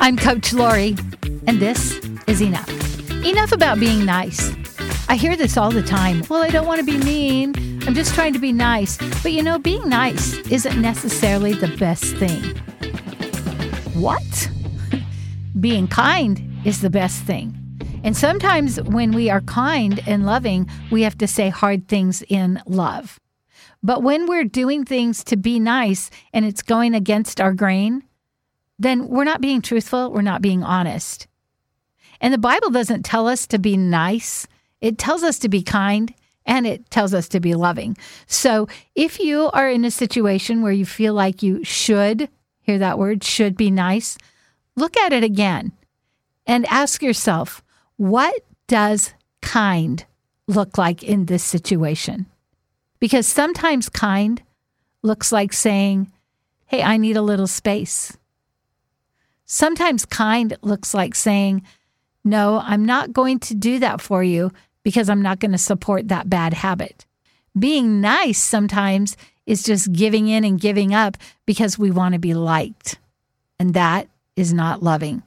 I'm Coach Lori, and this is Enough. Enough about being nice. I hear this all the time. Well, I don't want to be mean. I'm just trying to be nice. But you know, being nice isn't necessarily the best thing. What? being kind is the best thing. And sometimes when we are kind and loving, we have to say hard things in love. But when we're doing things to be nice and it's going against our grain, then we're not being truthful, we're not being honest. And the Bible doesn't tell us to be nice, it tells us to be kind and it tells us to be loving. So if you are in a situation where you feel like you should, hear that word, should be nice, look at it again and ask yourself, what does kind look like in this situation? Because sometimes kind looks like saying, Hey, I need a little space. Sometimes kind looks like saying, No, I'm not going to do that for you because I'm not going to support that bad habit. Being nice sometimes is just giving in and giving up because we want to be liked. And that is not loving.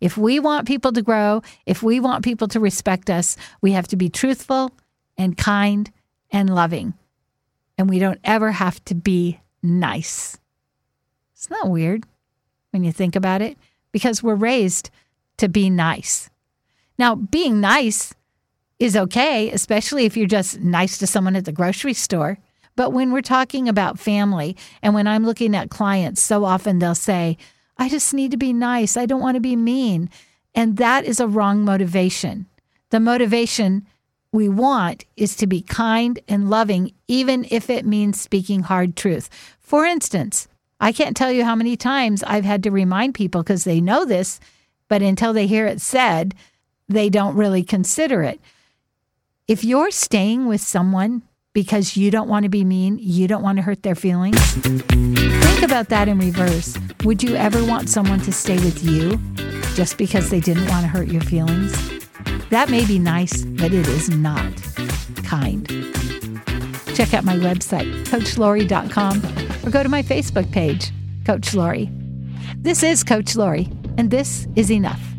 If we want people to grow, if we want people to respect us, we have to be truthful and kind and loving. And we don't ever have to be nice. It's not weird when you think about it because we're raised to be nice. Now, being nice is okay, especially if you're just nice to someone at the grocery store. But when we're talking about family and when I'm looking at clients, so often they'll say, I just need to be nice. I don't want to be mean. And that is a wrong motivation. The motivation we want is to be kind and loving, even if it means speaking hard truth. For instance, I can't tell you how many times I've had to remind people because they know this, but until they hear it said, they don't really consider it. If you're staying with someone because you don't want to be mean, you don't want to hurt their feelings, think about that in reverse. Would you ever want someone to stay with you just because they didn't want to hurt your feelings? That may be nice, but it is not kind. Check out my website, coachlori.com, or go to my Facebook page, Coach Lori. This is Coach Lori, and this is enough.